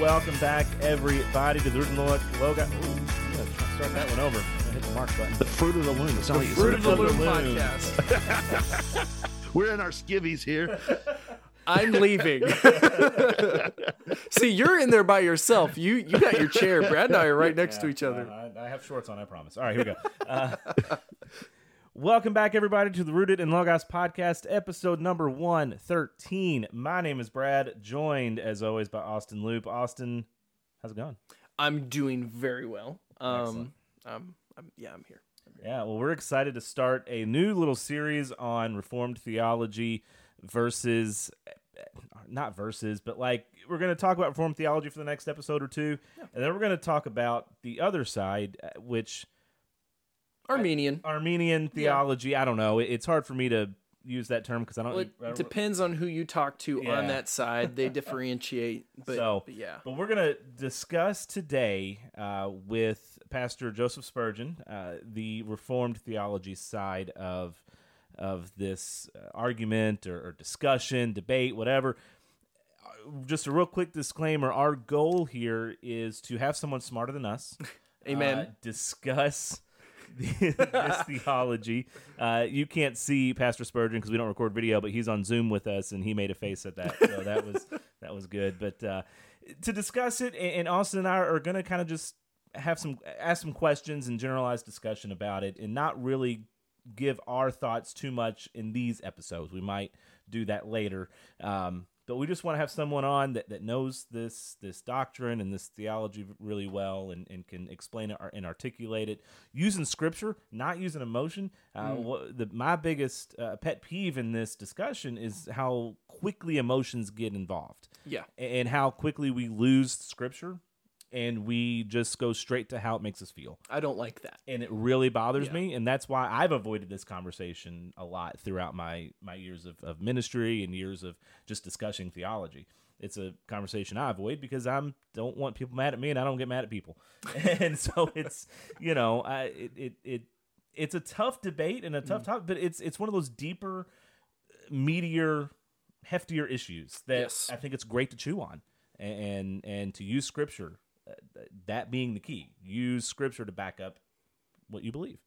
Welcome back, everybody, to the Root and Logo. logo. Ooh, I'm gonna start that one over. I'm hit the mark button. The fruit of the loom. It's not like Fruit of the Fruit Loom of the Loom. podcast. We're in our skivvies here. I'm leaving. See, you're in there by yourself. You you got your chair. Brad and I are right next to each other. I, I have shorts on, I promise. All right, here we go. Uh, welcome back, everybody, to the Rooted in Logos podcast, episode number 113. My name is Brad, joined, as always, by Austin Loop. Austin, how's it going? I'm doing very well. Um, um, I'm, yeah, I'm here. Yeah, well, we're excited to start a new little series on Reformed theology versus, not versus, but like we're going to talk about Reformed theology for the next episode or two, and then we're going to talk about the other side, uh, which Arminian. Arminian theology. I don't know. It- It's hard for me to use that term because I don't. Well, I it don't- depends on who you talk to Yeah. on that side. They differentiate, but, so, but yeah. But we're gonna discuss today uh, with Pastor Joseph Spurgeon uh, the Reformed theology side of of this uh, argument or, or discussion, debate, whatever. Uh, Just a real quick disclaimer: our goal here is to have someone smarter than us. Amen. uh, discuss this theology. Uh, you can't see Pastor Spurgeon because we don't record video, but he's on Zoom with us, and he made a face at that, so that was that was good. But uh, to discuss it, and Austin and I are going to kind of just have some ask some questions and generalized discussion about it, and not really give our thoughts too much in these episodes. We might do that later. Um, but we just want to have someone on that, that knows this this doctrine and this theology really well and, and can explain it and articulate it using scripture, not using emotion. Uh, what, the, my biggest uh, pet peeve in this discussion is how quickly emotions get involved yeah. and how quickly we lose scripture and we just go straight to how it makes us feel I don't like that. and it really bothers Yeah. me and that's why i've avoided this conversation a lot throughout my my years of, of ministry and years of just discussing theology it's a conversation i avoid because i'm don't want people mad at me and i don't get mad at people and so it's you know I, it, it it it's a tough debate and a tough mm. topic but it's it's one of those deeper meatier heftier issues that Yes. i think it's great to chew on and and to use scripture that being the key use scripture to back up what you believe.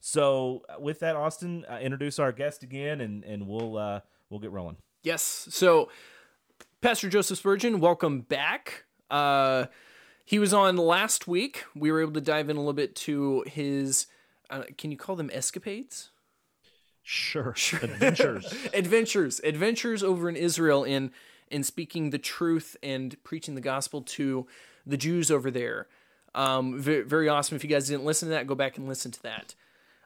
So uh, with that, Austin, uh, introduce our guest again, and and we'll uh, we'll get rolling. Yes. So, Pastor Joseph Spurgeon, welcome back. Uh, he was on last week. We were able to dive in a little bit to his. Uh, can you call them escapades? Sure. Sure. Adventures. adventures, adventures over in Israel in in speaking the truth and preaching the gospel to the Jews over there. Um, very, very awesome. If you guys didn't listen to that, go back and listen to that.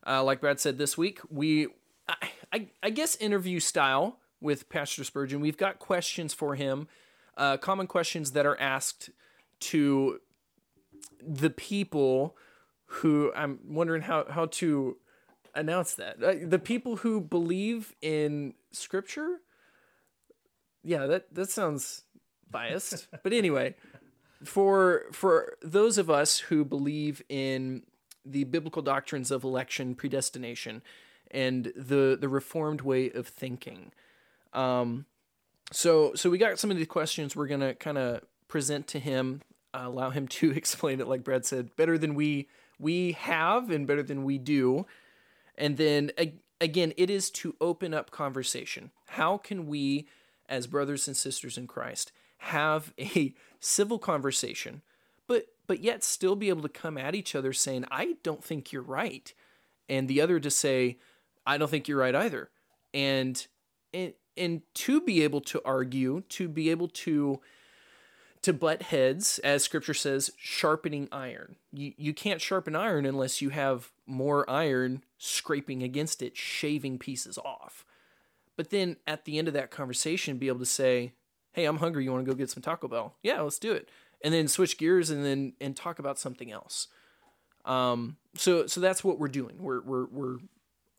Uh, like Brad said this week, we, I, I, I guess, interview style with Pastor Spurgeon. We've got questions for him, uh, common questions that are asked to the people who I'm wondering how how to announce that uh, the people who believe in Scripture. Yeah, that that sounds biased, but anyway, for for those of us who believe in the biblical doctrines of election, predestination, and the the reformed way of thinking. Um, so so we got some of the questions we're gonna kind of present to him, uh, allow him to explain it like Brad said, better than we we have and better than we do. And then ag- again, it is to open up conversation. How can we, as brothers and sisters in Christ, have a civil conversation, but but yet still be able to come at each other saying, "I don't think you're right," and the other to say, "I don't think you're right either," and and and to be able to argue, to be able to to butt heads, as scripture says, sharpening iron. You, you can't sharpen iron unless you have more iron scraping against it, shaving pieces off. But then at the end of that conversation, be able to say, Hey, I'm hungry. You want to go get some Taco Bell? Yeah, let's do it. And then switch gears and then and talk about something else. Um, so so that's what we're doing. We're we're we're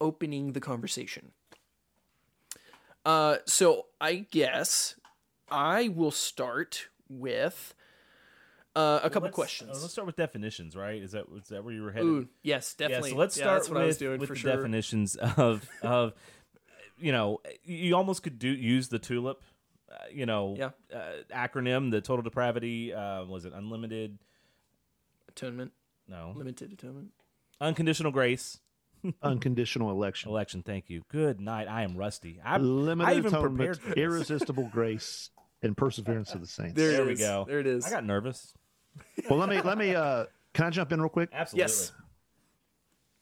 opening the conversation. Uh, so I guess I will start with uh, a couple questions. uh, let's start with definitions, right? Is that is that where you were headed? Ooh, yes, definitely. Yeah, so let's Yeah, start with, I was doing with for the sure. definitions of of you know you almost could do use the tulip uh, you know, Yeah. uh, acronym, the total depravity, uh, was it unlimited? Atonement, No, limited atonement. unconditional grace Unconditional election. election. Thank you. Good night. I am rusty. I'm, Limited I even atonement, prepared for irresistible grace, and perseverance of the saints. There, There we go. There it is. I got nervous. Well, let me let me. uh Can I jump in real quick? Absolutely. Yes.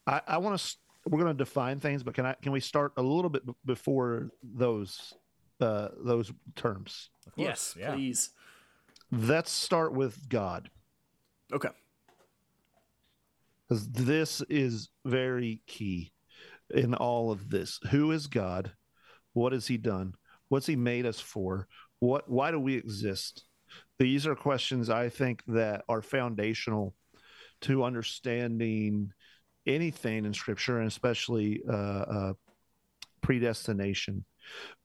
I, I want to. We're going to define things, but can I? Can we start a little bit b- before those uh those terms? Of course, yes, yeah. please. Let's start with God, Okay. because this is very key in all of this. Who is God? What has He done? What's He made us for? What? Why do we exist? These are questions I think that are foundational to understanding anything in Scripture, and especially uh, uh, predestination,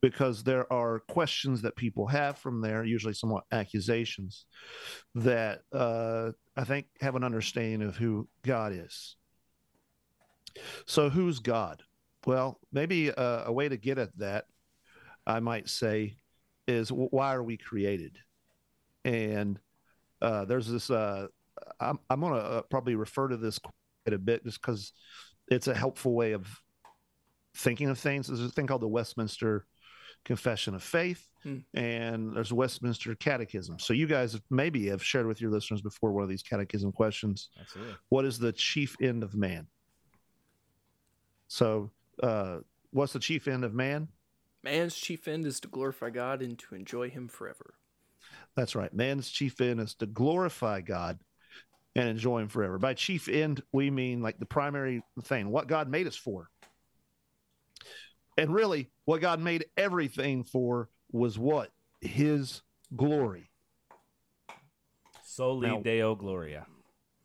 because there are questions that people have from there, usually somewhat accusations, that uh, I think have an understanding of who God is. So, who's God? Well, maybe a, a way to get at that, I might say, is why are we created? And uh, there's this. Uh, I'm, I'm going to uh, probably refer to this quite a bit, just because it's a helpful way of thinking of things. There's a thing called the Westminster Confession of Faith, Hmm. and there's Westminster Catechism. So you guys maybe have shared with your listeners before one of these catechism questions. Absolutely. What is the chief end of man? So, uh, what's the chief end of man? Man's chief end is to glorify God and to enjoy Him forever. That's right. Man's chief end is to glorify God and enjoy Him forever. By chief end, we mean like the primary thing, what God made us for. And really, what God made everything for was what? His glory. Soli Now- Deo Gloria.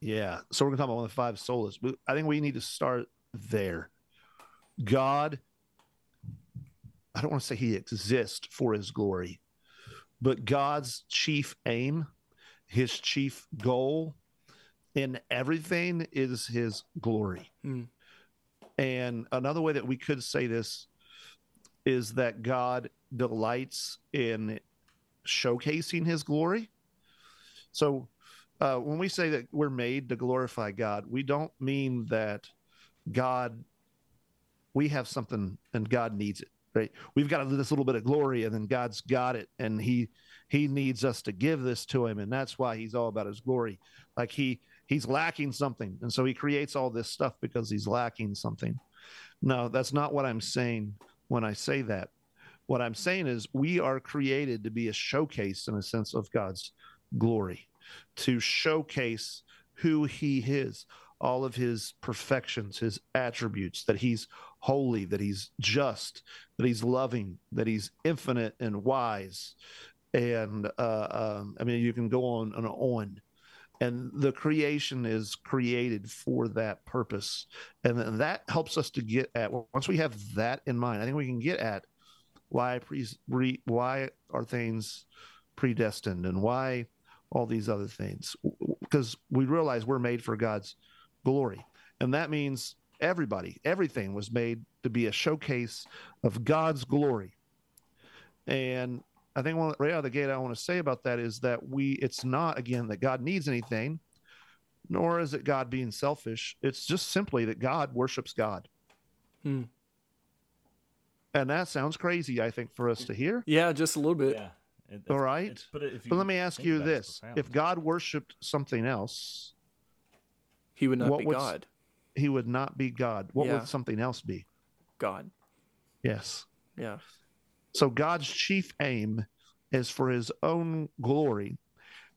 Yeah. So we're going to talk about one of the five solas. But I think we need to start there. God, I don't want to say he exists for his glory, but God's chief aim, his chief goal in everything is his glory. Hmm. And another way that we could say this is that God delights in showcasing his glory. So uh, when we say that we're made to glorify God, we don't mean that God, we have something and God needs it, right? We've got this little bit of glory and then God's got it and he, he needs us to give this to him. And that's why he's all about his glory. Like he, he's lacking something. And so he creates all this stuff because he's lacking something. No, that's not what I'm saying when I say that. What I'm saying is we are created to be a showcase in a sense of God's glory to showcase who he is, all of his perfections, his attributes, that he's holy, that he's just, that he's loving, that he's infinite and wise. And uh, um, I mean, you can go on and on. And the creation is created for that purpose. And then that helps us to get at, once we have that in mind, I think we can get at why, pre, re, why are things predestined and why all these other things because we realize we're made for God's glory. And that means everybody, everything was made to be a showcase of God's glory. And I think one, right out of the gate, I want to say about that is that we, it's not, again, that God needs anything, nor is it God being selfish. It's just simply that God worships God. Hmm. And that sounds crazy, I think, for us to hear. Yeah, just a little bit. Yeah. It- All it's- right. it's- but if you But let me ask you about it, it's this if God worshiped something else, He would not What be would- God. he would not be God. What Yeah. would something else be? God. Yes. Yeah. So God's chief aim is for his own glory.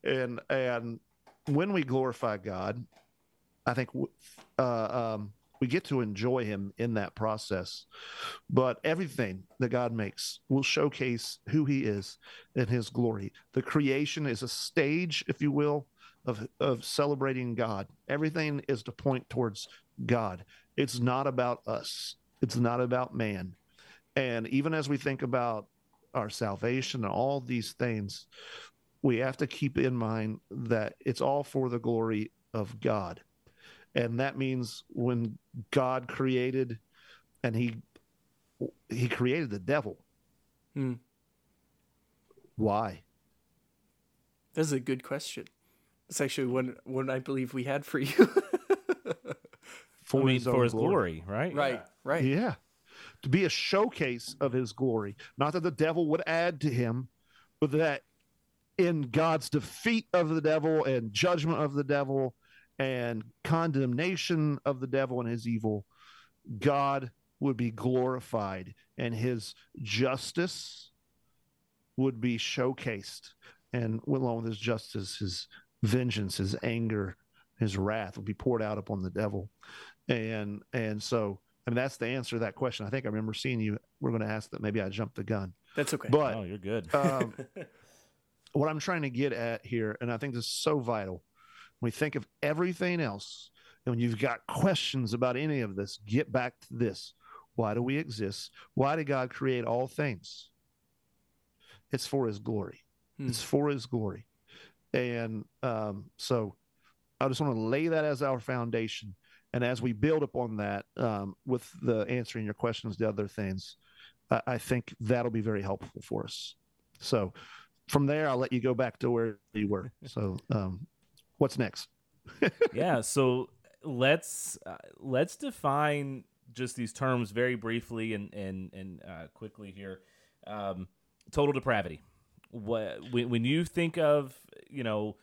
And and when we glorify God, I think uh, um, we get to enjoy him in that process. But everything that God makes will showcase who he is in his glory. The creation is a stage, if you will, of, of celebrating God. Everything is to point towards God. It's not about us, it's not about man. And even as we think about our salvation and all these things, we have to keep in mind that it's all for the glory of God. And that means when God created and he he created the devil. Hmm. Why? That's a good question. That's actually one one I believe we had for you. For I mean, his own for his glory, right? right, right. Yeah. To be a showcase of his glory. Not that the devil would add to him, but that in God's defeat of the devil and judgment of the devil and condemnation of the devil and his evil, God would be glorified and his justice would be showcased. And along with his justice, his vengeance, his anger, his wrath would be poured out upon the devil. And and so I mean that's the answer to that question. I think I remember seeing you we're going to ask that maybe I jumped the gun. That's okay. But Oh, you're good. um, what I'm trying to get at here, and I think this is so vital, when we think of everything else, and when you've got questions about any of this, get back to this. Why do we exist? Why did God create all things? It's for his glory. Hmm. It's for his glory. And um, so I just want to lay that as our foundation. And as we build upon that um, with the answering your questions, the other things, I, I think that'll be very helpful for us. So from there, I'll let you go back to where you were. So um, what's next? yeah so let's uh, let's define just these terms very briefly and and and uh, quickly here um, total depravity what when, when you think of you know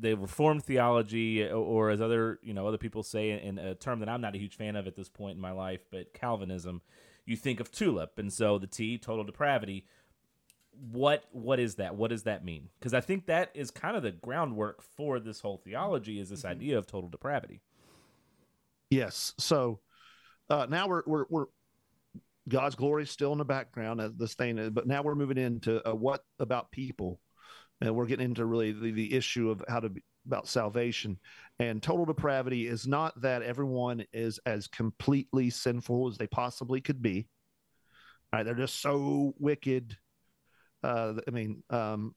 the reformed theology or, as other you know other people say in a term that i'm not a huge fan of at this point in my life but calvinism you think of tulip and so the t total depravity. What what is that? What does that mean? Because i think that is kind of the groundwork for this whole theology is this idea of total depravity. Yes. So uh, now we're, we're, we're, God's glory is still in the background as this thing, is, but now we're moving into uh, what about people, and we're getting into really the, the issue of how to be about salvation and total depravity is not that everyone is as completely sinful as they possibly could be. All right, they're just so wicked. Uh, I mean, um,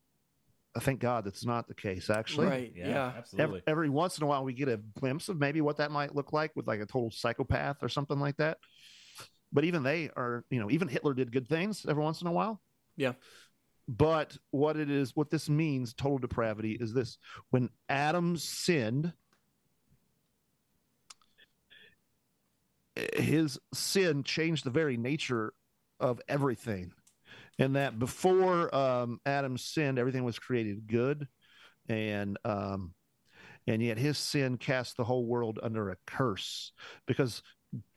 I thank God that's not the case. Actually, right. Yeah. absolutely every, every once in a while we get a glimpse of maybe what that might look like with like a total psychopath or something like that but even they are you know even hitler did good things every once in a while Yeah. But what it is what this means total depravity is this. When adam sinned his sin changed the very nature of everything. And that before um, adam sinned everything was created good. And um, and yet his sin cast the whole world under a curse. Because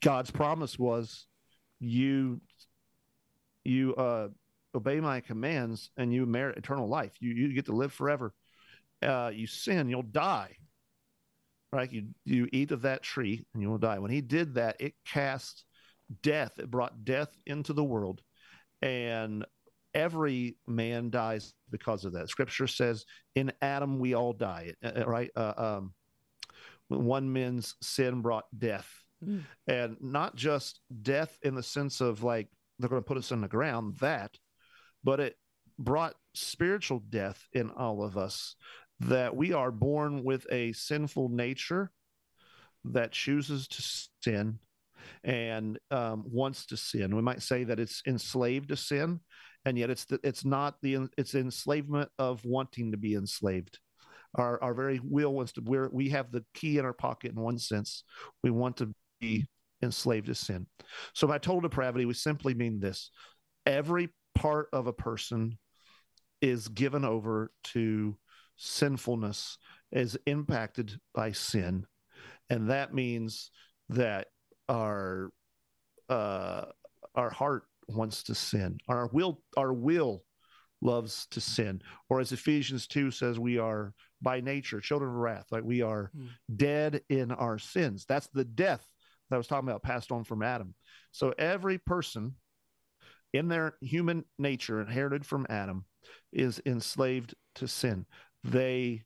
God's promise was you you uh, obey my commands and you merit eternal life. You you get to live forever. Uh, you sin, you'll die. Right? You you eat of that tree and you will die. When he did that, it cast death. It brought death into the world, and every man dies because of that. Scripture says, "In Adam we all die." Uh, Right? Uh, um, one man's sin brought death, Mm. and not just death in the sense of like they're going to put us in the ground. That, but it brought spiritual death in all of us. That we are born with a sinful nature that chooses to sin and um, wants to sin. We might say that it's enslaved to sin, and yet it's the, it's not the it's enslavement of wanting to be enslaved. Our our very will wants to we're, we have the key in our pocket in one sense. We want to be enslaved to sin. So by total depravity, we simply mean this: every part of a person is given over to sinfulness, is impacted by sin, and that means that our uh, our heart wants to sin. Our will our will loves to sin. Or as Ephesians 2 says, we are by nature children of wrath. Like we are Hmm. dead in our sins. That's the death that I was talking about passed on from Adam. So every person in their human nature inherited from Adam is enslaved to sin. They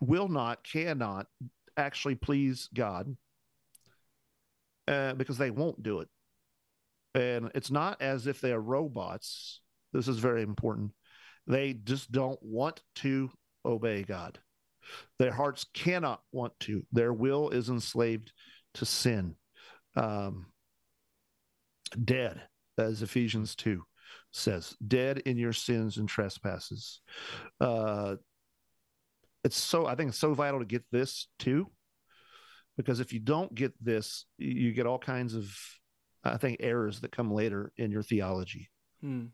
will not, cannot actually please God uh, because they won't do it. And it's not as if they are robots. This is very important. They just don't want to obey God. Their hearts cannot want to. Their will is enslaved to sin. Um, dead, as Ephesians 2 says, dead in your sins and trespasses. Uh, it's so, I think it's so vital to get this too, because if you don't get this, you get all kinds of, I think, errors that come later in your theology. Hmm.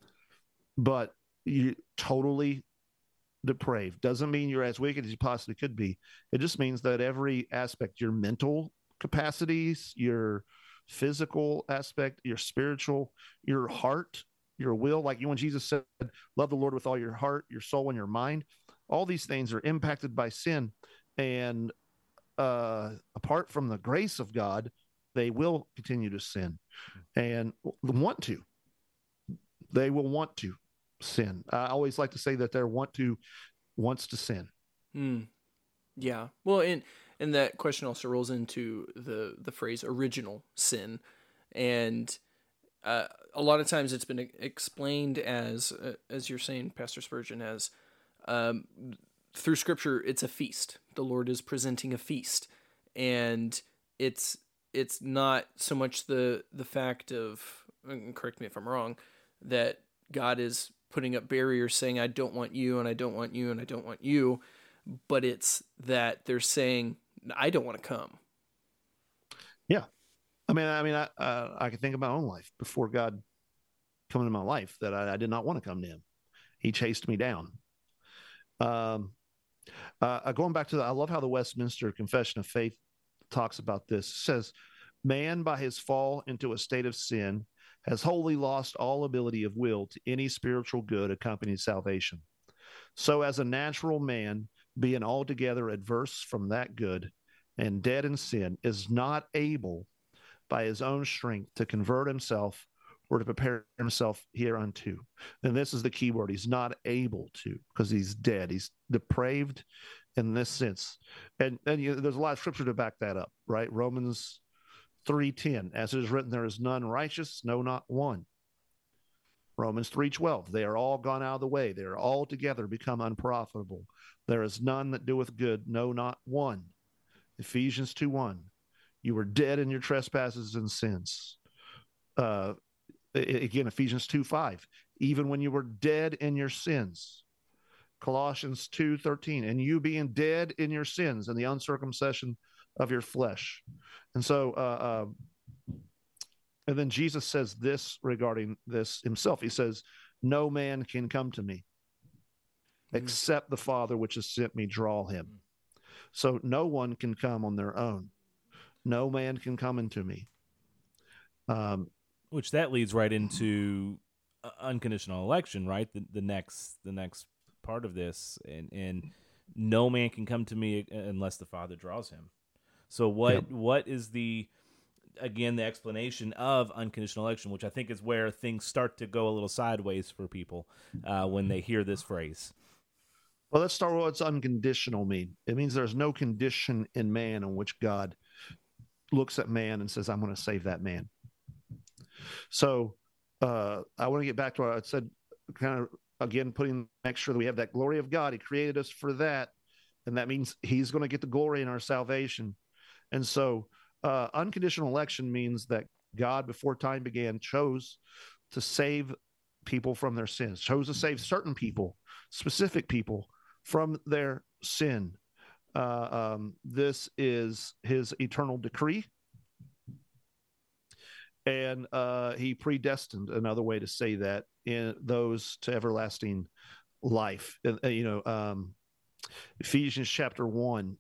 But you totally depraved doesn't mean you're as wicked as you possibly could be. It just means that every aspect, your mental capacities, your physical aspect, your spiritual, your heart, your will, like you when Jesus said, love the Lord with all your heart, your soul, and your mind. All these things are impacted by sin. And uh, apart from the grace of God, they will continue to sin and want to. They will want to sin. I always like to say that their want to wants to sin. Hmm. Yeah. Well, and and that question also rolls into the the phrase original sin, and uh, a lot of times it's been explained as uh, as you're saying, Pastor Spurgeon, as um, through Scripture, it's a feast. The Lord is presenting a feast, and it's it's not so much the the fact of correct me if I'm wrong that God is putting up barriers saying I don't want you and I don't want you and I don't want you, but it's that they're saying I don't want to come. Yeah, I mean, I mean, I uh, I can think of my own life before God coming into my life that I, I, did not want to come to Him. He chased me down. Um, uh, going back to the, I love how the Westminster Confession of Faith talks about this. It says, "Man by his fall into a state of sin." has wholly lost all ability of will to any spiritual good accompanying salvation. So, as a natural man, being altogether adverse from that good and dead in sin, is not able by his own strength to convert himself or to prepare himself hereunto. And this is the key word. He's not able to because he's dead. He's depraved in this sense. And, and you, there's a lot of scripture to back that up, right? Romans 3:10 as it is written there is none righteous no not one Romans 3:12 they are all gone out of the way. They are all together become unprofitable. There is none that doeth good no not one. Ephesians 2:1 you were dead in your trespasses and sins. Uh, again Ephesians 2:5 even when you were dead in your sins. Colossians 2:13 and you being dead in your sins and the uncircumcision of your flesh. And so, uh, uh, and then Jesus says this regarding this himself. He says, No man can come to me mm. except the Father which has sent me draw him. Mm. So no one can come on their own. No man can come into me. Um, which that leads right into uh, unconditional election, right? The, the next the next part of this, and and no man can come to me unless the Father draws him. So what what is the again the explanation of unconditional election, which I think is where things start to go a little sideways for people uh, when they hear this phrase. Well, let's start with what's unconditional mean. It means there's no condition in man in which God looks at man and says, "I'm going to save that man." So uh, I want to get back to what I said, kind of again putting make sure that we have that glory of God. He created us for that, and that means He's going to get the glory in our salvation. And so, uh, unconditional election means that God, before time began, chose to save people from their sins, chose to save certain people, specific people, from their sin. Uh, um, this is his eternal decree. And uh, he predestined, another way to say that, in those to everlasting life. Uh, you know, um, Ephesians chapter 1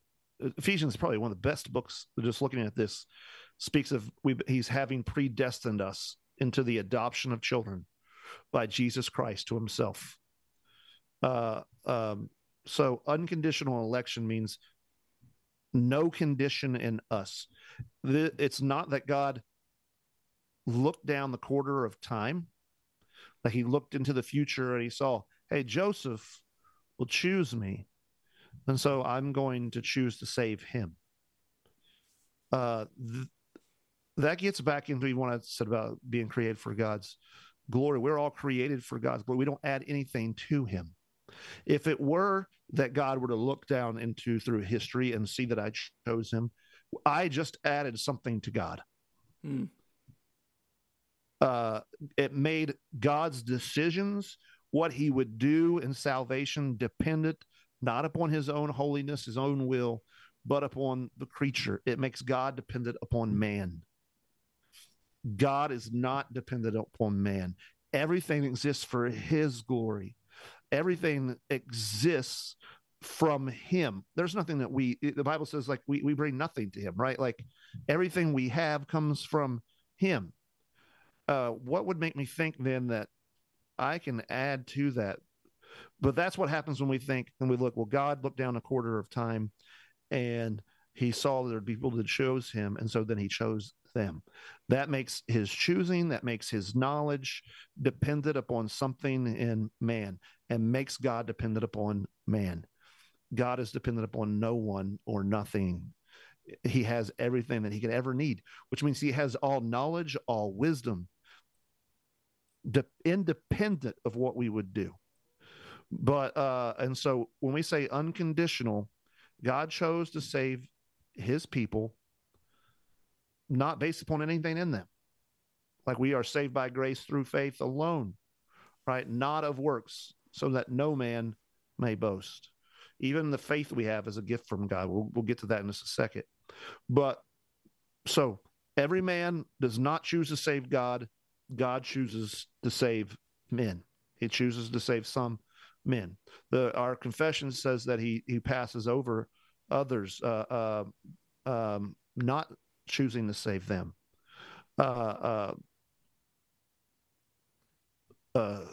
Ephesians is probably one of the best books. Just looking at this, speaks of we, he's having predestined us into the adoption of children by Jesus Christ to Himself. Uh, um, so unconditional election means no condition in us. The, it's not that God looked down the quarter of time, like He looked into the future and He saw, "Hey, Joseph will choose me." And so I'm going to choose to save him. Uh, th- that gets back into what I said about being created for God's glory. We're all created for God's glory. We don't add anything to him. If it were that God were to look down into through history and see that I chose him, I just added something to God. Hmm. Uh, it made God's decisions, what he would do in salvation, dependent not upon his own holiness, his own will, but upon the creature. It makes God dependent upon man. God is not dependent upon man. Everything exists for his glory. Everything exists from him. There's nothing that we, the Bible says, like, we, we bring nothing to him, right? Like, everything we have comes from him. Uh, what would make me think then that I can add to that? But that's what happens when we think and we look, well, God looked down a quarter of time and he saw that there were people that chose him. And so then he chose them. That makes his choosing, that makes his knowledge dependent upon something in man and makes God dependent upon man. God is dependent upon no one or nothing. He has everything that he could ever need, which means he has all knowledge, all wisdom, de- independent of what we would do. But, uh, and so when we say unconditional, God chose to save his people not based upon anything in them. Like we are saved by grace through faith alone, right? Not of works, so that no man may boast. Even the faith we have is a gift from God. We'll, we'll get to that in just a second. But so every man does not choose to save God. God chooses to save men. He chooses to save some men. The our confession says that he he passes over others, uh, uh, um, not choosing to save them. Uh, uh, uh,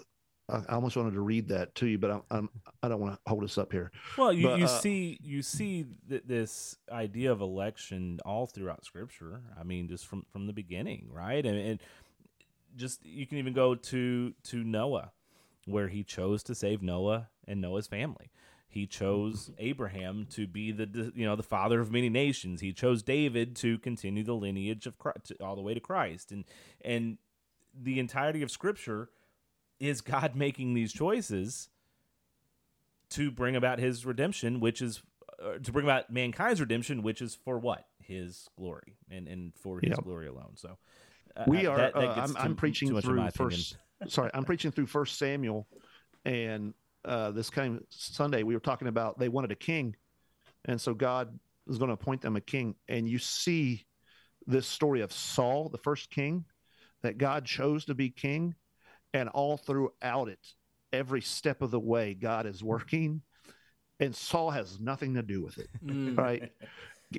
I almost wanted to read that to you, but I'm, I'm I don't want to hold us up here. Well, you, But, you uh, see you see th- this idea of election all throughout Scripture. I mean, just from from the beginning, right? And, and just you can even go to to Noah, where he chose to save Noah and Noah's family. He chose Abraham to be the- you know the father of many nations. He chose David to continue the lineage of Christ, all the way to Christ, and and the entirety of Scripture is God making these choices to bring about His redemption, which is uh, to bring about mankind's redemption, which is for what His glory and and for His glory alone. So uh, we uh, are that- that uh, I'm, I'm preaching too much in through first sorry i'm preaching through first samuel and uh, this came sunday we were talking about they wanted a king and so god is going to appoint them a king and you see this story of saul the first king that god chose to be king and all throughout it every step of the way god is working and saul has nothing to do with it Mm. right?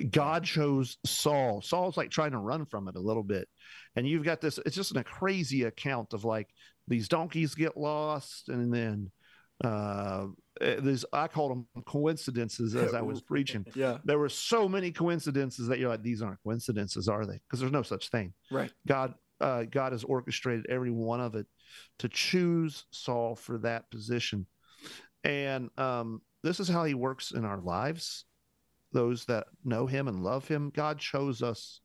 God chose Saul. Saul's like trying to run from it a little bit. And you've got this, it's just a crazy account of like these donkeys get lost and then uh these I called them coincidences as I was preaching. Yeah. There were so many coincidences that you're like, these aren't coincidences, are they? Because there's no such thing. Right. God uh, God has orchestrated every one of it to choose Saul for that position. And um, this is how he works in our lives. Those that know him and love him, God chose us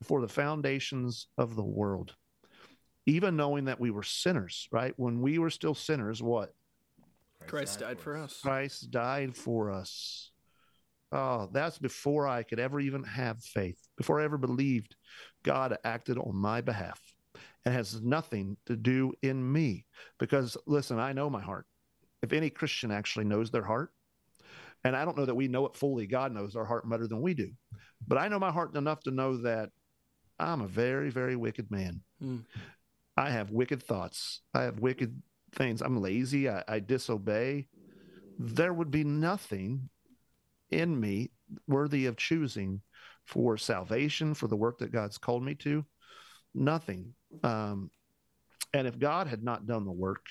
before the foundations of the world. Even knowing that we were sinners, right? When we were still sinners, what? Christ died for us. Christ died for us. Oh, that's before I could ever even have faith, before I ever believed God acted on my behalf. And has nothing to do in me. Because listen, I know my heart. If any Christian actually knows their heart, and I don't know that we know it fully, God knows our heart better than we do. But I know my heart enough to know that I'm a very, very wicked man. Mm. I have wicked thoughts. I have wicked things. I'm lazy. I, I disobey. There would be nothing in me worthy of choosing for salvation, for the work that God's called me to. Nothing. Um, and if God had not done the work,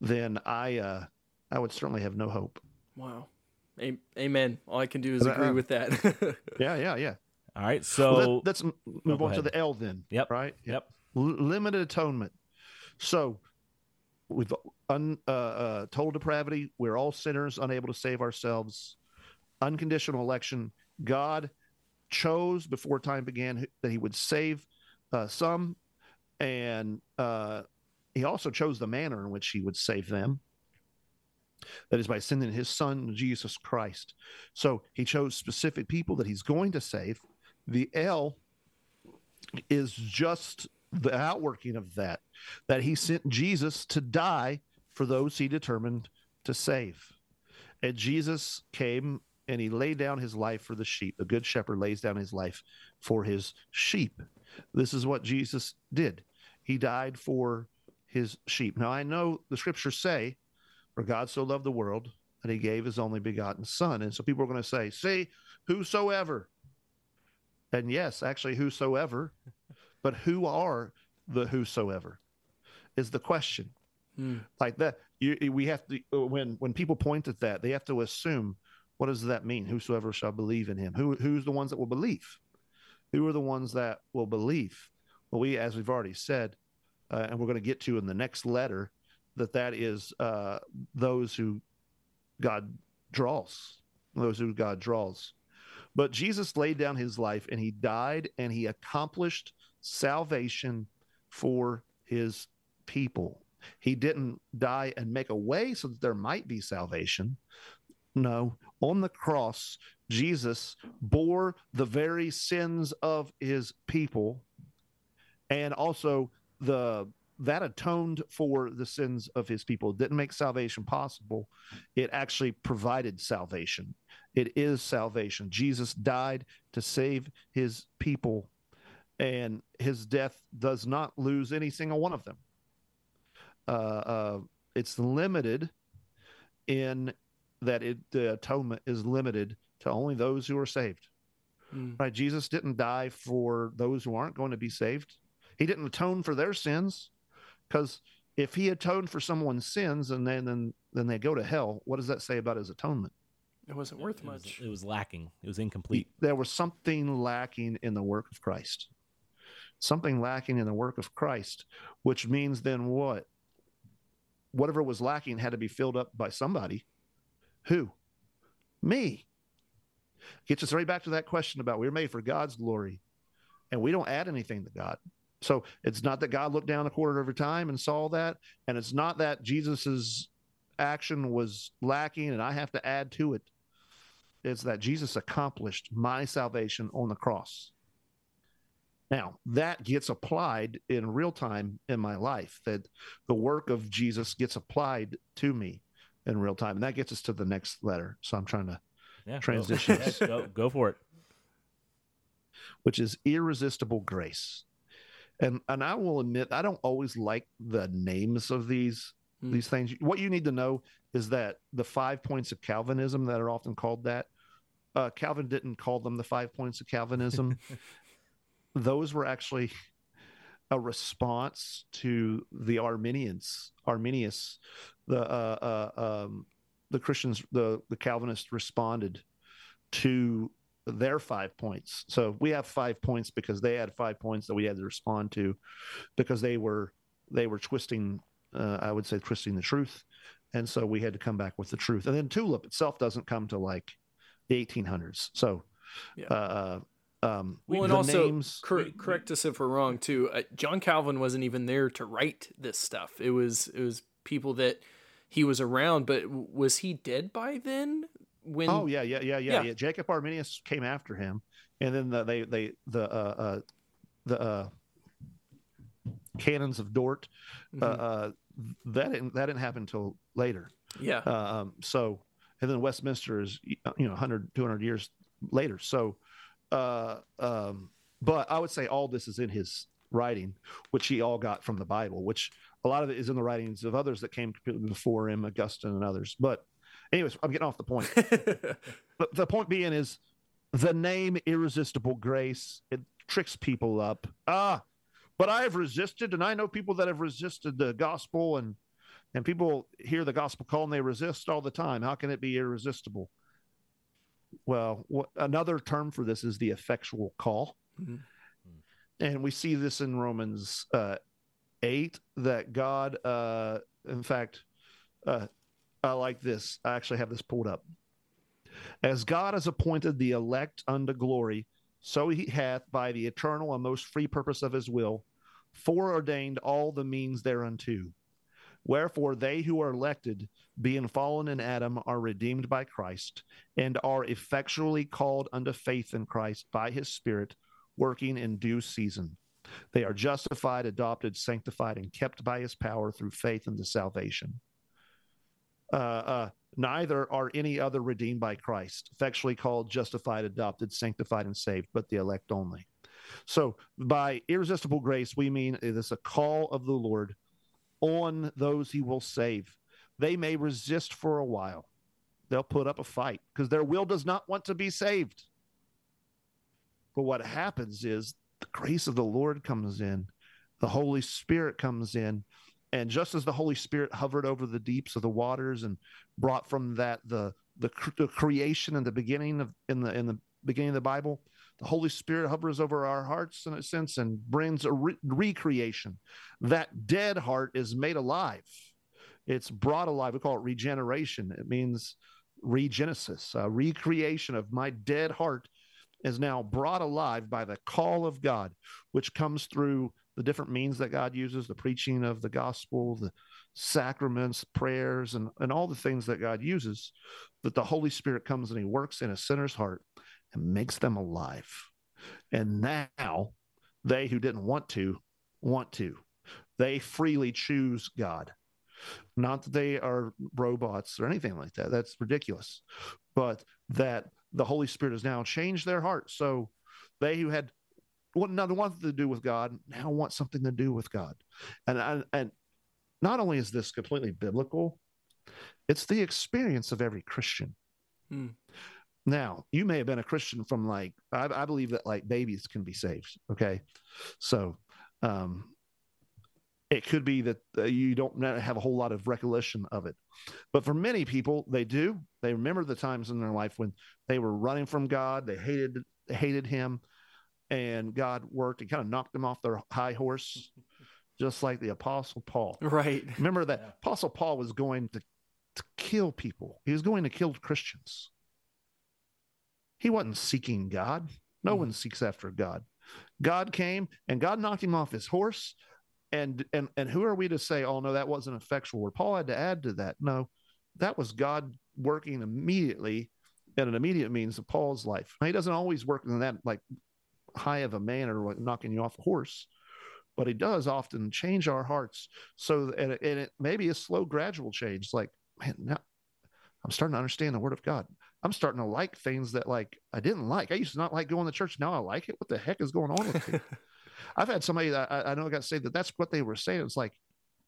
then I uh, I would certainly have no hope. Wow. Amen. All I can do is agree uh, with that. Yeah, yeah, yeah. All right, so Well, let, us move go on to the L then. Yep. Right. yep. L- limited atonement. So, with un, uh, uh, total depravity, we're all sinners, unable to save ourselves. Unconditional election. God chose before time began that He would save uh, some, and uh, He also chose the manner in which He would save them. That is by sending His Son Jesus Christ. So He chose specific people that He's going to save. The L is just the outworking of that, that he sent Jesus to die for those he determined to save. And Jesus came and he laid down his life for the sheep. The good shepherd lays down his life for his sheep. This is what Jesus did. He died for his sheep. Now, I know the scriptures say, For God so loved the world that he gave his only begotten son. And so people are going to say, See, whosoever. And yes, actually, whosoever. But who are the whosoever is the question. Hmm. Like that, you, we have to, when, when people point at that, they have to assume what does that mean? Whosoever shall believe in him. Who, who's the ones that will believe? Who are the ones that will believe? Well, we, as we've already said, uh, and we're going to get to in the next letter, that that is uh, those who God draws, those who God draws. But Jesus laid down his life and he died and he accomplished salvation for his people. He didn't die and make a way so that there might be salvation. No, on the cross, Jesus bore the very sins of his people and also the that atoned for the sins of his people. It didn't make salvation possible. It actually provided salvation. It is salvation. Jesus died to save his people and his death does not lose any single one of them uh, uh, it's limited in that it, the atonement is limited to only those who are saved Mm. right jesus didn't die for those who aren't going to be saved he didn't atone for their sins because if he atoned for someone's sins and then then then they go to hell, what does that say about his atonement? It wasn't worth It was, much. it was lacking. It was incomplete. There was something lacking in the work of Christ. Something lacking in the work of Christ, which means then what? Whatever was lacking had to be filled up by somebody. Who? Me. Gets us right back to that question about we are made for God's glory, and we don't add anything to God. So it's not that God looked down a quarter of time and saw that, and it's not that Jesus's action was lacking and I have to add to it. It's that Jesus accomplished my salvation on the cross. Now, that gets applied in real time in my life, that the work of Jesus gets applied to me in real time. And that gets us to the next letter. So I'm trying to, Yeah, go- yeah, go, go for it. which is irresistible grace. And and I will admit I don't always like the names of these Hmm. these things. What you need to know is that the five points of Calvinism that are often called that, uh, Calvin didn't call them the five points of Calvinism. Those were actually a response to the Arminians, Arminius, the uh, uh, um, the Christians, the the Calvinists responded to their five points. So we have five points because they had five points that we had to respond to because they were they were twisting uh, I would say twisting the truth. And so we had to come back with the truth. And then tulip itself doesn't come to like the 1800s. So Yeah. Uh, um, Well, and also, names, cor- correct us if we're wrong too. Uh, John Calvin wasn't even there to write this stuff. It was it was people that he was around. But was he dead by then? When Oh yeah, yeah, yeah, yeah, Yeah. yeah. Jacob Arminius came after him, and then the, they they the uh, uh, the uh, canons of Dort. Uh, Mhm. uh, that didn't that didn't happen until later. yeah, Uh, um, so and then Westminster is you know 100 200 years later. So, uh, um, but I would say all this is in his writing, which he all got from the Bible, which a lot of it is in the writings of others that came before him, Augustine and others. But, anyways, I'm getting off the point. But the point being is the name irresistible grace it tricks people up ah but i have resisted and i know people that have resisted the gospel and and people hear the gospel call and they resist all the time how can it be irresistible well what, another term for this is the effectual call Mhm. and we see this in romans uh 8 that god uh in fact uh i like this i actually have this pulled up as God has appointed the elect unto glory, so he hath by the eternal and most free purpose of his will foreordained all the means thereunto. Wherefore they who are elected, being fallen in Adam, are redeemed by Christ, and are effectually called unto faith in Christ by his Spirit, working in due season. They are justified, adopted, sanctified, and kept by his power through faith into salvation. Uh, uh, neither are any other redeemed by Christ, effectually called, justified, adopted, sanctified, and saved, but the elect only. So, by irresistible grace, we mean it is a call of the Lord on those he will save. They may resist for a while, they'll put up a fight because their will does not want to be saved. But what happens is the grace of the Lord comes in, the Holy Spirit comes in, and just as the Holy Spirit hovered over the deeps of the waters and brought from that the the, the creation and the beginning of in the in the beginning of the Bible, the Holy Spirit hovers over our hearts in a sense and brings a re- recreation. That dead heart is made alive. It's brought alive. We call it regeneration. It means regenesis, a recreation of my dead heart is now brought alive by the call of God, which comes through the different means that God uses the preaching of the gospel, the sacraments, prayers, and, and all the things that God uses. That the Holy Spirit comes and He works in a sinner's heart and makes them alive. And now they who didn't want to want to. They freely choose God. Not that they are robots or anything like that. That's ridiculous. But that the Holy Spirit has now changed their hearts. So they who had nothing wanted to do with God now want something to do with God. And, and not only is this completely biblical, it's the experience of every Christian. Hmm. Now, you may have been a Christian from like, I, I, believe that like babies can be saved. Okay. So, um, it could be that uh, you don't have a whole lot of recollection of it. But for many people, they do. They remember the times in their life when they were running from God, they hated hated him, and God worked and kind of knocked them off their high horse, just like the Apostle Paul. Right. Remember that yeah. Apostle Paul was going to, to kill people. He was going to kill Christians. He wasn't seeking God. No mm. one seeks after God. God came and God knocked him off his horse. And and and who are we to say oh no that wasn't effectual word paul had to add to that. No that was god working immediately and an immediate means of paul's life. Now, he doesn't always work in that like high of a manner like knocking you off a horse but he does often change our hearts. So and it, and it maybe a slow gradual change like man now i'm starting to understand the word of god i'm starting to like things that like i didn't like i used to not like going to church now i like it what the heck is going on with me I've had somebody that I, I know I got to say that that's what they were saying. It's like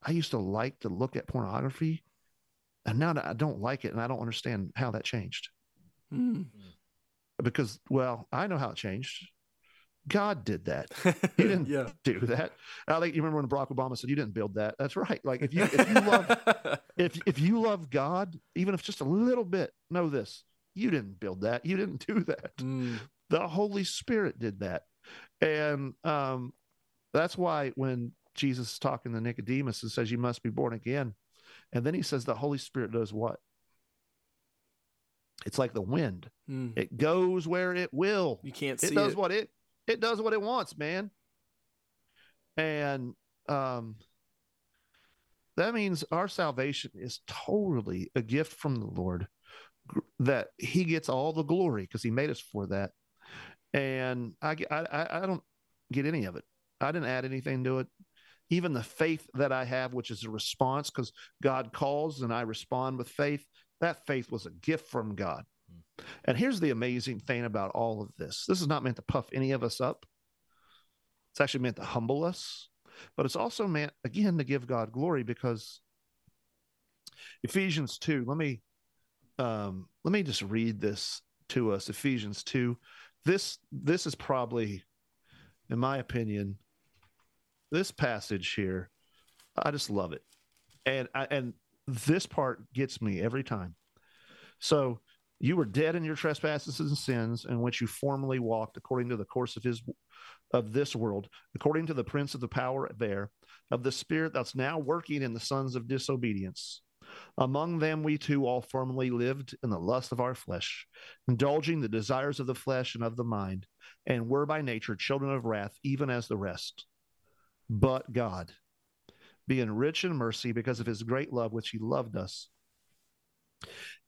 I used to like to look at pornography, and now I don't like it, and I don't understand how that changed. Mm. Because well, I know how it changed. God did that. He didn't yeah. do that. I like you remember when Barack Obama said, "You didn't build that." That's right. Like if you if you love if if you love God, even if just a little bit, know this: you didn't build that. You didn't do that. Mm. The Holy Spirit did that. And um, that's why when Jesus is talking to Nicodemus and says, You must be born again, and then he says, The Holy Spirit does what? It's like the wind. Mm. It goes where it will. You can't see it does it. what it it does what it wants, man. And um that means our salvation is totally a gift from the Lord that he gets all the glory because he made us for that and I, I I don't get any of it. I didn't add anything to it. Even the faith that I have, which is a response because God calls and I respond with faith, that faith was a gift from God. Hmm. And here's the amazing thing about all of this this is not meant to puff any of us up, it's actually meant to humble us, but it's also meant, again, to give God glory because Ephesians 2, let me. Um, let me just read this to us Ephesians 2 this this is probably in my opinion this passage here i just love it. And I, and this part gets me every time. So you were dead in your trespasses and sins in which you formerly walked according to the course of his of this world according to the prince of the power there of the spirit that's now working in the sons of disobedience among them, we too all formerly lived in the lust of our flesh, indulging the desires of the flesh and of the mind, and were by nature children of wrath, even as the rest. But God, being rich in mercy because of his great love which he loved us,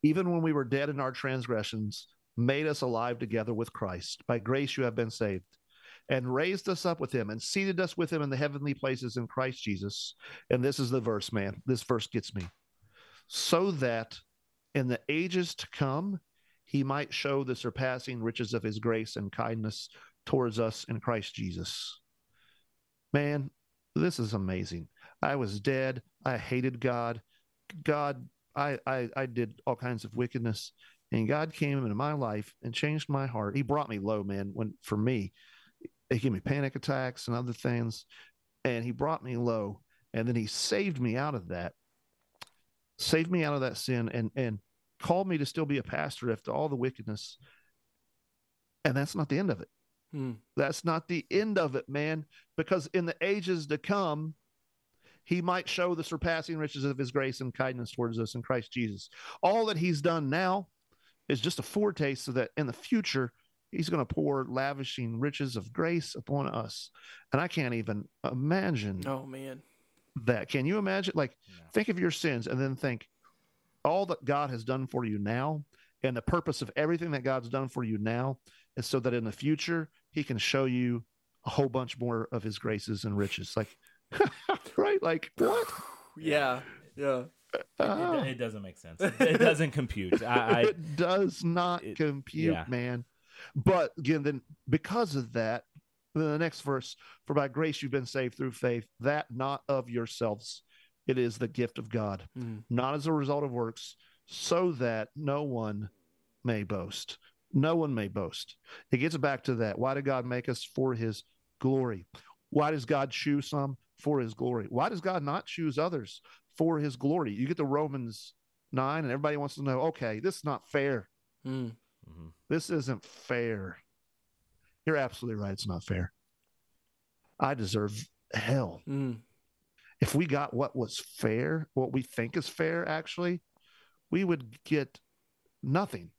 even when we were dead in our transgressions, made us alive together with Christ. By grace you have been saved and raised us up with him and seated us with him in the heavenly places in Christ Jesus. And this is the verse, man. This verse gets me. So that in the ages to come, he might show the surpassing riches of his grace and kindness towards us in Christ Jesus. Man, this is amazing. I was dead. I hated God. God, I, I, I did all kinds of wickedness. And God came into my life and changed my heart. He brought me low, man. When for me, he gave me panic attacks and other things. And he brought me low. And then he saved me out of that. Saved me out of that sin and and called me to still be a pastor after all the wickedness. And that's not the end of it. Hmm. That's not the end of it, man, because in the ages to come, he might show the surpassing riches of his grace and kindness towards us in Christ Jesus. All that he's done now is just a foretaste so that in the future, he's going to pour lavishing riches of grace upon us. And I can't even imagine Oh man. That. Can you imagine? Like, No. think of your sins and then think all that God has done for you now and the purpose of everything that God's done for you now is so that in the future he can show you a whole bunch more of his graces and riches. Like, right? Like, what? Yeah. Yeah. It, Ah, it doesn't make sense. It doesn't compute. I, I it does not it- compute, yeah. man. But again, then because of that, then the next verse, for by grace you've been saved through faith, that not of yourselves. It is the gift of God, Mm. not as a result of works, so that no one may boast. No one may boast. It gets back to that. Why did God make us for his glory? Why does God choose some for his glory? Why does God not choose others for his glory? You get to Romans 9, and everybody wants to know, okay, this is not fair. Mm. Mhm. This isn't fair. You're absolutely right. It's not fair. I deserve hell. Mm. If we got what was fair, what we think is fair, actually, we would get nothing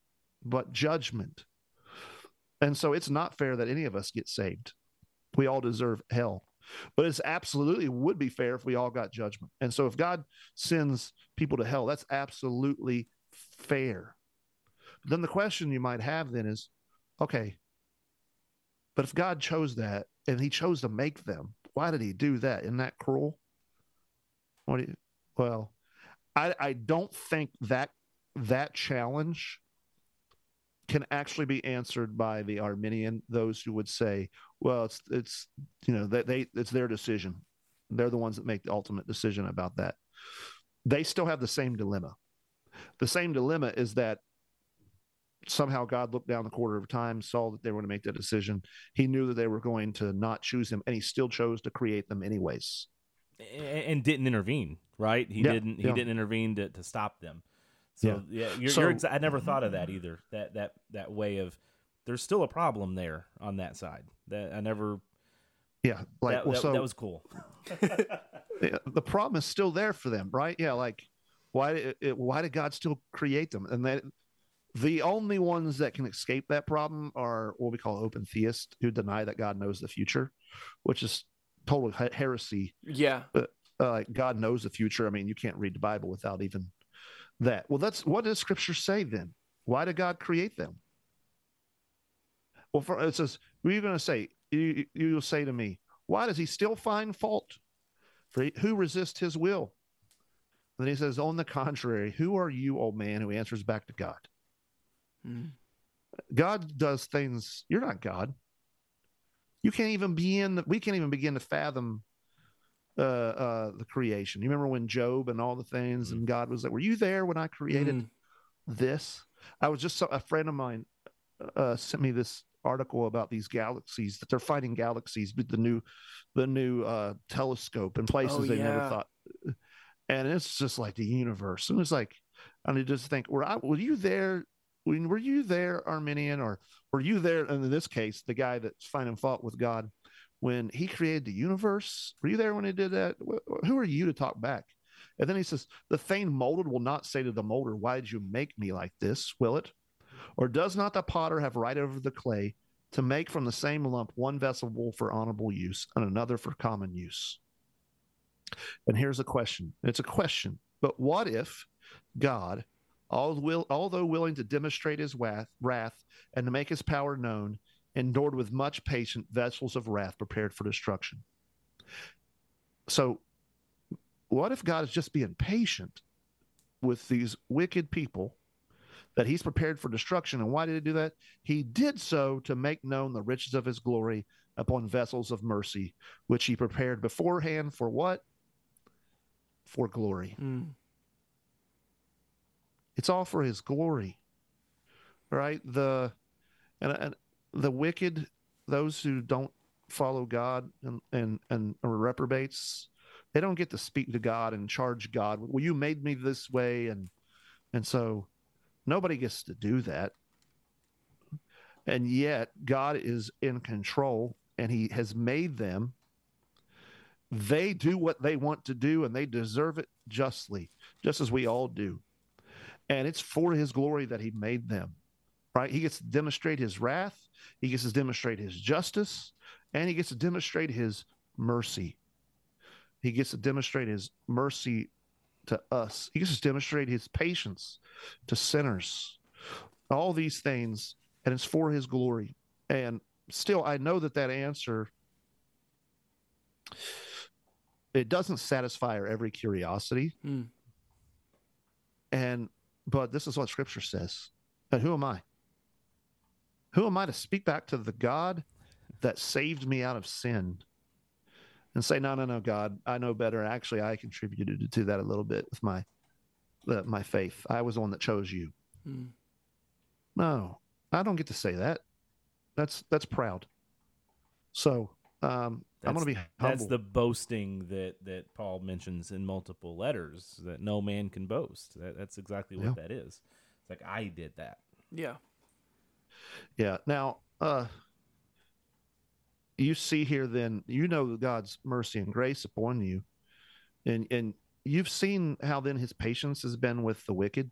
but judgment. And so it's not fair that any of us get saved. We all deserve hell. But it's absolutely would be fair if we all got judgment. And so if God sends people to hell, that's absolutely fair. Then the question you might have then is okay, but if God chose that and he chose to make them, why did he do that? Isn't that cruel? What you, well, I, I don't think that that challenge can actually be answered by the Arminian, those who would say, well, it's it's you know that they it's their decision. They're the ones that make the ultimate decision about that. They still have the same dilemma. The same dilemma is that somehow God looked down the quarter of time, saw that they were going to make that decision. He knew that they were going to not choose him, and he still chose to create them anyways. And didn't intervene. Right? He Yeah, didn't. He yeah. didn't intervene to, to stop them. So yeah, you're, So- you're exa- I never thought of that either. That that that way of there's still a problem there on that side. That I never. Yeah, like that, well, that, so that was cool. The problem is still there for them, right? Yeah, like why it, it- why did God still create them? And that the only ones that can escape that problem are what we call open theists who deny that God knows the future, which is total heresy. Yeah. Uh, God knows the future. I mean, you can't read the Bible without even that. Well, that's what does Scripture say then? Why did God create them? Well, for it says, "What are you going to say?" You you will say to me, "Why does He still find fault? For he- who resists His will?" Then He says, "On the contrary, who are you, old man, who answers back to God? Mm. God does things. You're not God. You can't even be in. We can't even begin to fathom uh, uh, the creation. You remember when Job and all the things, and God was like, "Were you there when I created Mm. this?" I was just so, a friend of mine uh, sent me this article about these galaxies that they're finding galaxies with the new the new uh, telescope in places Oh, they never thought. And it's just like the universe. And it's like, and I just think, were I, were you there? When, were you there, Arminian, or were you there? And in this case, the guy that's finding fault with God when he created the universe. Were you there when he did that? Who are you to talk back? And then he says, The thing molded will not say to the molder, Why did you make me like this? Will it? Or does not the potter have right over the clay to make from the same lump one vessel for honorable use and another for common use? And here's a question it's a question, but what if God, although willing to demonstrate his wrath, and to make his power known, endured with much patience vessels of wrath prepared for destruction. So, what if God is just being patient with these wicked people that he's prepared for destruction? And why did he do that? He did so to make known the riches of his glory upon vessels of mercy, which he prepared beforehand for what? For glory. Mm. It's all for his glory. Right? The and, and the wicked, those who don't follow God and and and are reprobates, they don't get to speak to God and charge God. Well, you made me this way, and and so nobody gets to do that. And yet God is in control and he has made them. They do what they want to do and they deserve it justly, just as we all do. And it's for his glory that he made them. Right? He gets to demonstrate his wrath, he gets to demonstrate his justice, and he gets to demonstrate his mercy. He gets to demonstrate his mercy to us. He gets to demonstrate his patience to sinners. All these things, and it's for his glory. And still, I know that that answer it doesn't satisfy our every curiosity. Mm. And but this is what Scripture says. And who am I? Who am I to speak back to the God that saved me out of sin and say, no, no, no, God, I know better. Actually, I contributed to that a little bit with my the, my faith. I was the one that chose you. Mm. No, I don't get to say that. That's that's proud. So um, I'm going to be humble. That's the boasting that that Paul mentions in multiple letters that no man can boast. That, that's exactly what Yeah. that is. It's like I did that. Yeah. Yeah. Now, uh, you see here, then you know God's mercy and grace upon you, and and you've seen how then His patience has been with the wicked,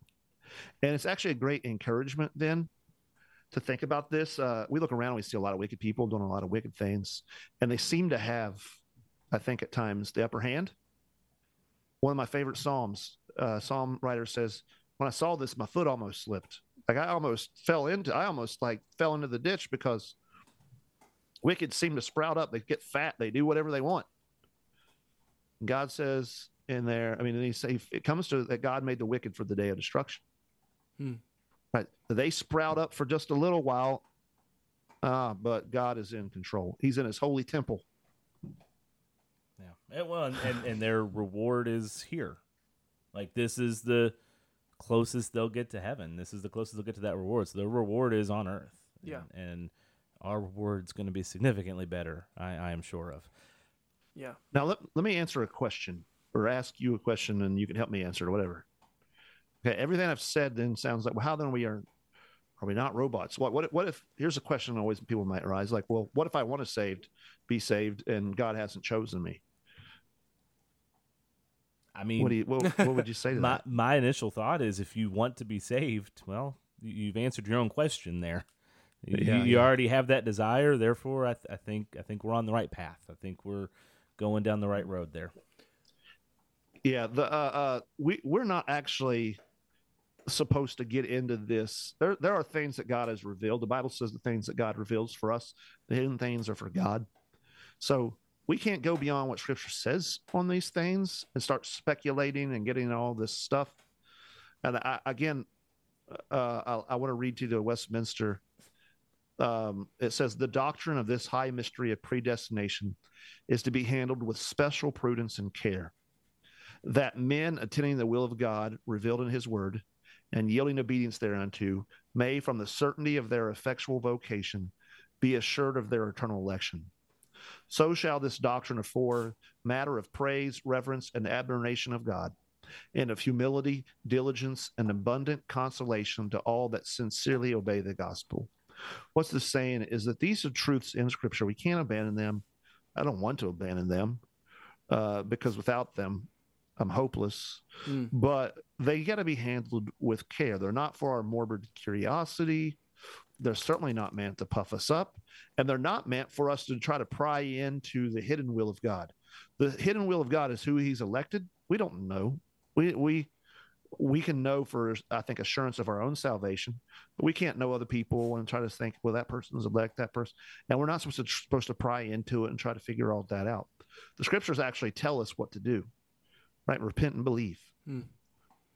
and it's actually a great encouragement then to think about this. Uh, we look around, and we see a lot of wicked people doing a lot of wicked things, and they seem to have, I think, at times the upper hand. One of my favorite psalms, uh, psalm writer says, "When I saw this, my foot almost slipped." like I almost fell into I almost like fell into the ditch because wicked seem to sprout up. They get fat. They do whatever they want. God says in there, I mean, and he say it comes to that God made the wicked for the day of destruction. Hmm. Right. They sprout up for just a little while. Ah, but God is in control. He's in his holy temple. Yeah. And, well, and, and, and their reward is here. Like this is the closest they'll get to heaven. This is the closest they'll get to that reward. So their reward is on earth. Yeah. And, and our reward's going to be significantly better. I, I am sure of. Yeah. Now let, let me answer a question or ask you a question and you can help me answer it or whatever. Okay, everything I've said then sounds like well, how then we are are we not robots? What what if- what if here's a question always people might arise like, well, what if I want to saved, be saved, and God hasn't chosen me? I mean, What do you what, what would you say to my that? my initial thought is if you want to be saved, well, you- you've answered your own question there. You, Yeah, you yeah. already have that desire, therefore, I, th- I think I think we're on the right path. I think we're going down the right road there. Yeah, the uh, uh we we're not actually supposed to get into this. There there are things that God has revealed. The Bible says the things that God reveals for us, the hidden things are for God. So we can't go beyond what Scripture says on these things and start speculating and getting all this stuff. And I, again, uh, I, I want to read to you the Westminster. Um, it says the doctrine of this high mystery of predestination is to be handled with special prudence and care that men attending the will of God revealed in his word and yielding obedience thereunto may, from the certainty of their effectual vocation, be assured of their eternal election. So shall this doctrine afford matter of praise, reverence, and admiration of God, and of humility, diligence, and abundant consolation to all that sincerely obey the gospel. What's the saying is that these are truths in Scripture. We can't abandon them. I don't want to abandon them uh, because without them, I'm hopeless. Mm. But they got to be handled with care. They're not for our morbid curiosity. They're certainly not meant to puff us up, and they're not meant for us to try to pry into the hidden will of God. The hidden will of God is who He's elected. We don't know. We we we can know for I think assurance of our own salvation, but we can't know other people and try to think, well, that person's elect, that person, and we're not supposed to supposed to pry into it and try to figure all that out. The scriptures actually tell us what to do, right? Repent and believe. Hmm.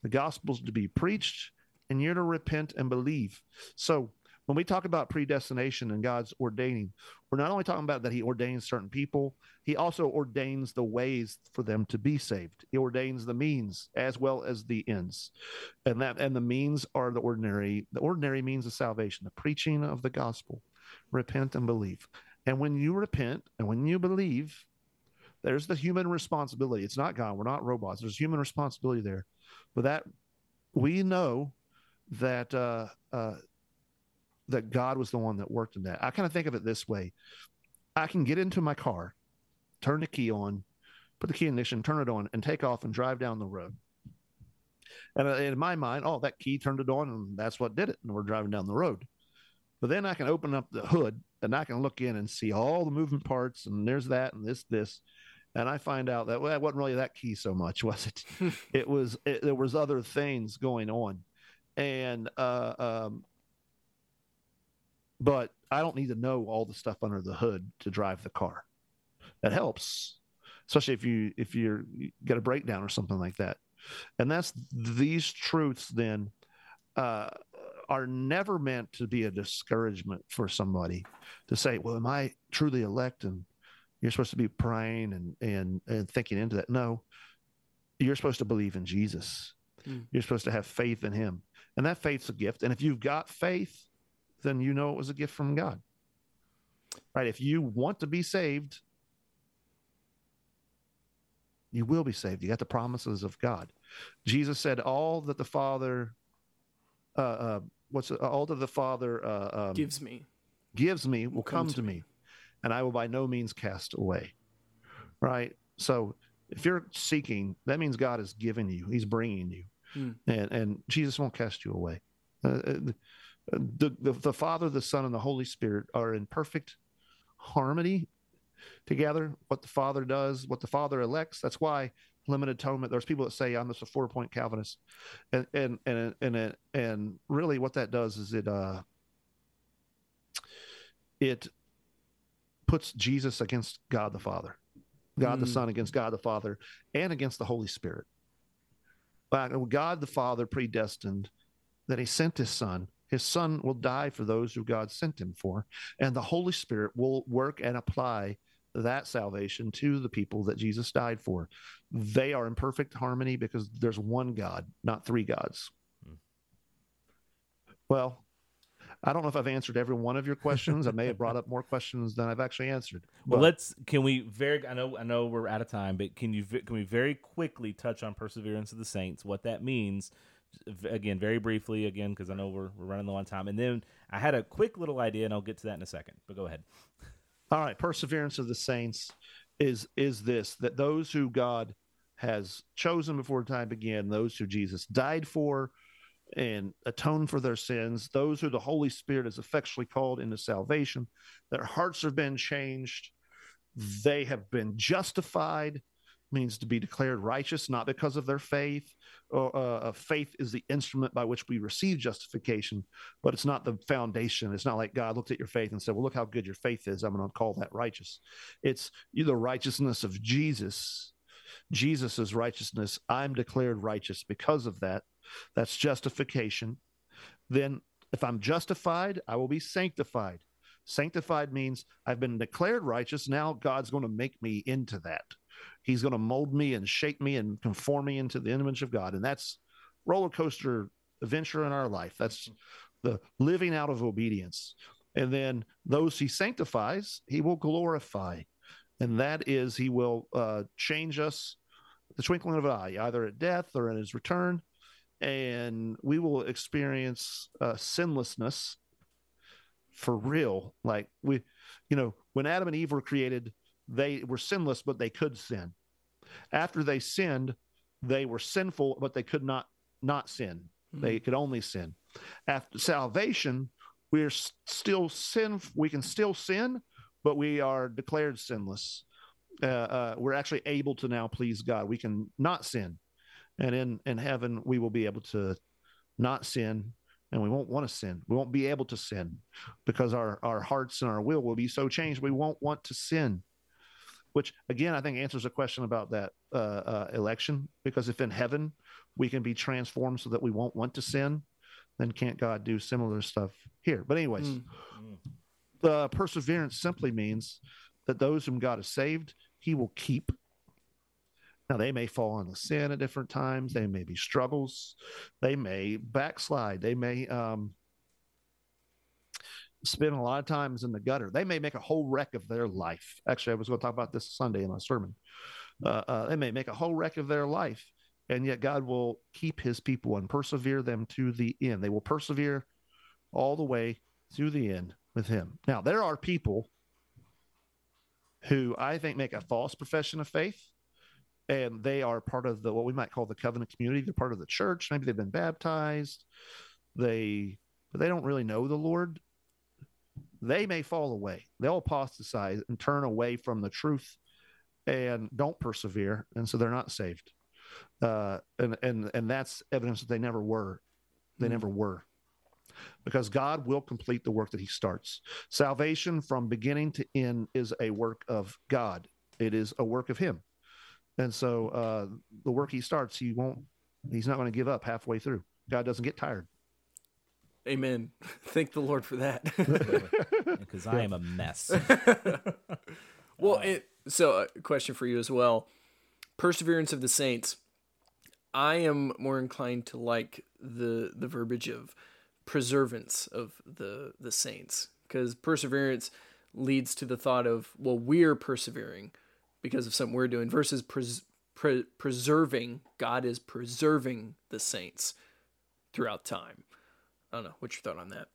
The gospel's to be preached, and you're to repent and believe. So when we talk about predestination and God's ordaining, we're not only talking about that He ordains certain people, He also ordains the ways for them to be saved. He ordains the means as well as the ends, and that and the means are the ordinary, the ordinary means of salvation, the preaching of the gospel. Repent and believe. And when you repent and when you believe, there's the human responsibility. It's not God. We're not robots. There's human responsibility there. But that we know that uh, uh, that God was the one that worked in that. I kind of think of it this way: I can get into my car, turn the key on, put the key in ignition, turn it on, and take off and drive down the road. And uh, in my mind, oh, that key turned it on, and that's what did it. And we're driving down the road. But then I can open up the hood and I can look in and see all the moving parts, and there's that and this, this and I find out that well, it wasn't really that key so much, was it? it was it, there was other things going on, and uh, um, but I don't need to know all the stuff under the hood to drive the car. That helps, especially if you if you're you get a breakdown or something like that, and that's these truths then. Uh, are never meant to be a discouragement for somebody to say, "Well, am I truly elect?" and you're supposed to be praying and and and thinking into that. No, you're supposed to believe in Jesus. Mm. You're supposed to have faith in Him, and that faith's a gift. And if you've got faith, then you know it was a gift from God. Right? If you want to be saved, you will be saved. You got the promises of God. Jesus said, "All that the Father, uh, uh what's all that the Father uh, um, gives me, gives me will, will come, come, to me. me and I will by no means cast away. Right? So if you're seeking, that means God is giving you, He's bringing you, mm. and, and Jesus won't cast you away. Uh, uh the, the, the Father, the Son, and the Holy Spirit are in perfect harmony together. What the Father does, what the Father elects. That's why limited atonement. There's people that say I'm just a four point Calvinist, and and and and and really what that does is it uh it puts Jesus against God the Father, God mm. the Son against God the Father, and against the Holy Spirit. But God the Father predestined that He sent His Son. His Son will die for those who God sent Him for, and the Holy Spirit will work and apply that salvation to the people that Jesus died for. They are in perfect harmony because there's one God, not three gods. Hmm. Well, I don't know if I've answered every one of your questions. I may have brought up more questions than I've actually answered. But. Well, let's. Can we very? I know. I know we're out of time, but can you? Can we very quickly touch on perseverance of the saints? What that means? Again, very briefly, again, because I know we're we're running low on time. And then I had a quick little idea, and I'll get to that in a second. But go ahead. All right, perseverance of the saints is is this that those who God has chosen before time began, those who Jesus died for, and atone for their sins, those who the Holy Spirit has effectually called into salvation, their hearts have been changed, they have been justified, means to be declared righteous, not because of their faith. Or, uh, faith is the instrument by which we receive justification, but it's not the foundation. It's not like God looked at your faith and said, Well, look how good your faith is. I'm going to call that righteous. It's the righteousness of Jesus. Jesus' righteousness. I'm declared righteous because of that. That's justification. Then, if I'm justified, I will be sanctified. Sanctified means I've been declared righteous. Now God's going to make me into that. He's going to mold me and shape me and conform me into the image of God. And that's roller coaster adventure in our life. That's the living out of obedience. And then those he sanctifies, he will glorify. And that is, he will uh, change us the twinkling of an eye, either at death or in his return and we will experience uh, sinlessness for real. Like we, you know, when Adam and Eve were created, they were sinless, but they could sin. After they sinned, they were sinful, but they could not not sin. Mm-hmm. They could only sin. After salvation, we're still sin. We can still sin, but we are declared sinless. Uh, uh, we're actually able to now please God. We can not sin and in in heaven we will be able to not sin and we won't want to sin. We won't be able to sin because our our hearts and our will will be so changed we won't want to sin. Which again i think answers a question about that uh, uh, election because if in heaven we can be transformed so that we won't want to sin then can't god do similar stuff here? But anyways Mm. the perseverance simply means that those whom god has saved he will keep now they may fall into sin at different times. They may be struggles. They may backslide. They may um, spend a lot of times in the gutter. They may make a whole wreck of their life. Actually i was going to talk about this sunday in my sermon. Uh, uh, they may make a whole wreck of their life and yet god will keep his people and persevere them to the end. They will persevere all the way to the end with him. Now there are people who i think make a false profession of faith and they are part of the what we might call the covenant community. They're part of the church. Maybe they've been baptized. They but they don't really know the lord. They may fall away. They'll apostatize and turn away from the truth and don't persevere and so they're not saved. Uh, and and and that's evidence that they never were. They Hmm. never were. Because god will complete the work that he starts. Salvation from beginning to end is a work of god. It is a work of him and so uh, the work he starts, he won't. He's not going to give up halfway through. God doesn't get tired. Amen. Thank the Lord for that. because I am a mess. well, it, so a question for you as well. Perseverance of the saints. I am more inclined to like the the verbiage of preservance of the the saints because perseverance leads to the thought of well we're persevering because of something we're doing versus pres- pre- preserving God is preserving the saints throughout time. I don't know what's your thought on that.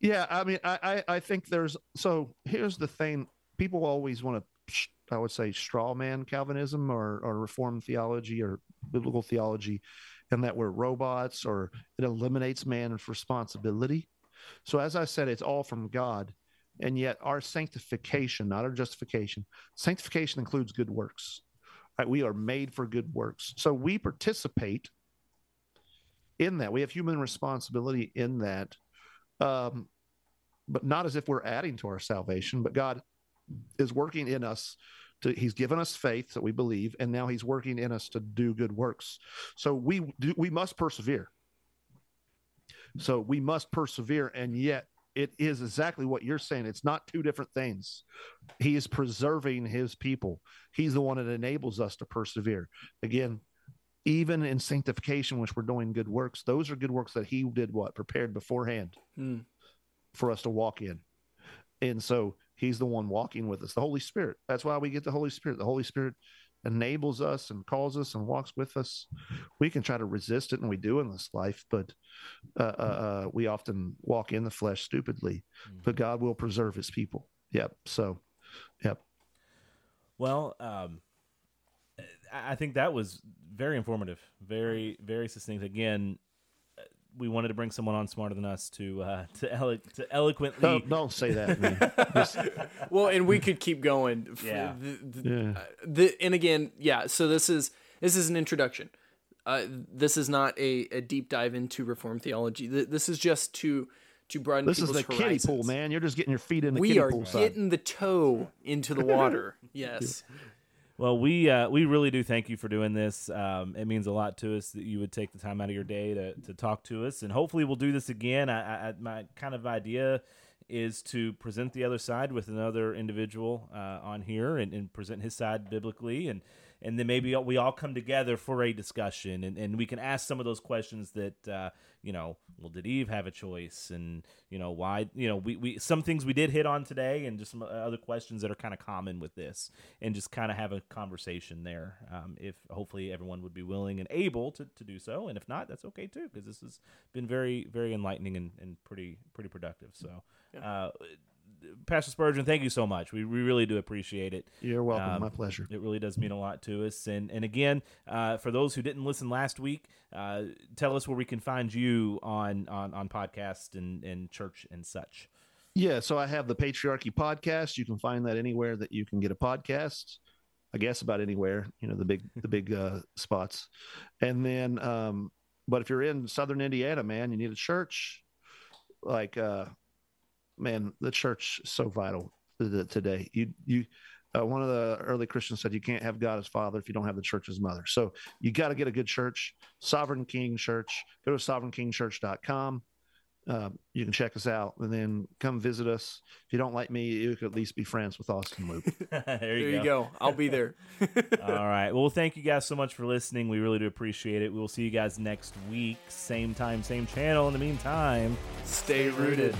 Yeah, I mean, I, I, I think there's so here's the thing: people always want to, I would say, straw man Calvinism or or Reformed theology or biblical theology, and that we're robots or it eliminates man's responsibility. So as I said, it's all from God, and yet our sanctification, not our justification, sanctification includes good works. Right? We are made for good works, so we participate in that. We have human responsibility in that um, but not as if we're adding to our salvation, but God is working in us. To, he's given us faith that we believe, and now He's working in us to do good works. So we do, we must persevere. So we must persevere, and yet it is exactly what you're saying. It's not two different things. He is preserving His people. He's the one that enables us to persevere. Again, even in sanctification, which we're doing good works, those are good works that He did what prepared beforehand Hmm. for us to walk in. And so he's the one walking with us, the Holy Spirit. That's why we get the Holy Spirit. The Holy Spirit enables us and calls us and walks with us. We can try to resist it, and we do in this life, but uh, uh, uh, we often walk in the flesh stupidly. But God will preserve his people. Yep. So, yep. Well, um, I think that was very informative, very very succinct. Again, we wanted to bring someone on smarter than us to uh, to, elo- to eloquently. Don't, don't say that. Just- well, and we could keep going. Yeah. The, the, Yeah. uh, the, and again, yeah. So this is this is an introduction. Uh, this is not a, a deep dive into reform theology. This is just to to broaden. this is people's the kiddie pool, man. You're just getting your feet in the We kiddie are pool side. getting the toe into the water. yes. Well, we uh, we really do thank you for doing this. Um, it means a lot to us that you would take the time out of your day to, to talk to us, and hopefully we'll do this again. I, I, my kind of idea is to present the other side with another individual uh, on here and, and present his side biblically, and and then maybe we all come together for a discussion, and, and we can ask some of those questions that uh, you know, well, did Eve have a choice, and you know why, you know, we, we some things we did hit on today, and just some other questions that are kind of common with this, and just kind of have a conversation there. Um, if hopefully everyone would be willing and able to, to do so, and if not, that's okay too, because this has been very very enlightening and, and pretty pretty productive. So. Uh, Pastor Spurgeon, thank you so much. We, we really do appreciate it. You're welcome. Um, My pleasure. It really does mean a lot to us. And and again, uh, for those who didn't listen last week, uh, tell us where we can find you on on, on podcast and, and church and such. Yeah, so I have the Patriarchy podcast. You can find that anywhere that you can get a podcast. I guess about anywhere, you know, the big the big uh, spots. And then, um, but if you're in Southern Indiana, man, you need a church. Like, uh, man, the church is so vital today. You you. Uh, one of the early Christians said, "You can't have God as Father if you don't have the Church as Mother." So you got to get a good church, Sovereign King Church. Go to sovereignkingchurch.com uh, you can check us out and then come visit us. If you don't like me, you could at least be friends with Austin Luke. there you, There you go. go. I'll be there. All right. Well, thank you guys so much for listening. We really do appreciate it. We will see you guys next week, same time, same channel. In the meantime, Stay rooted.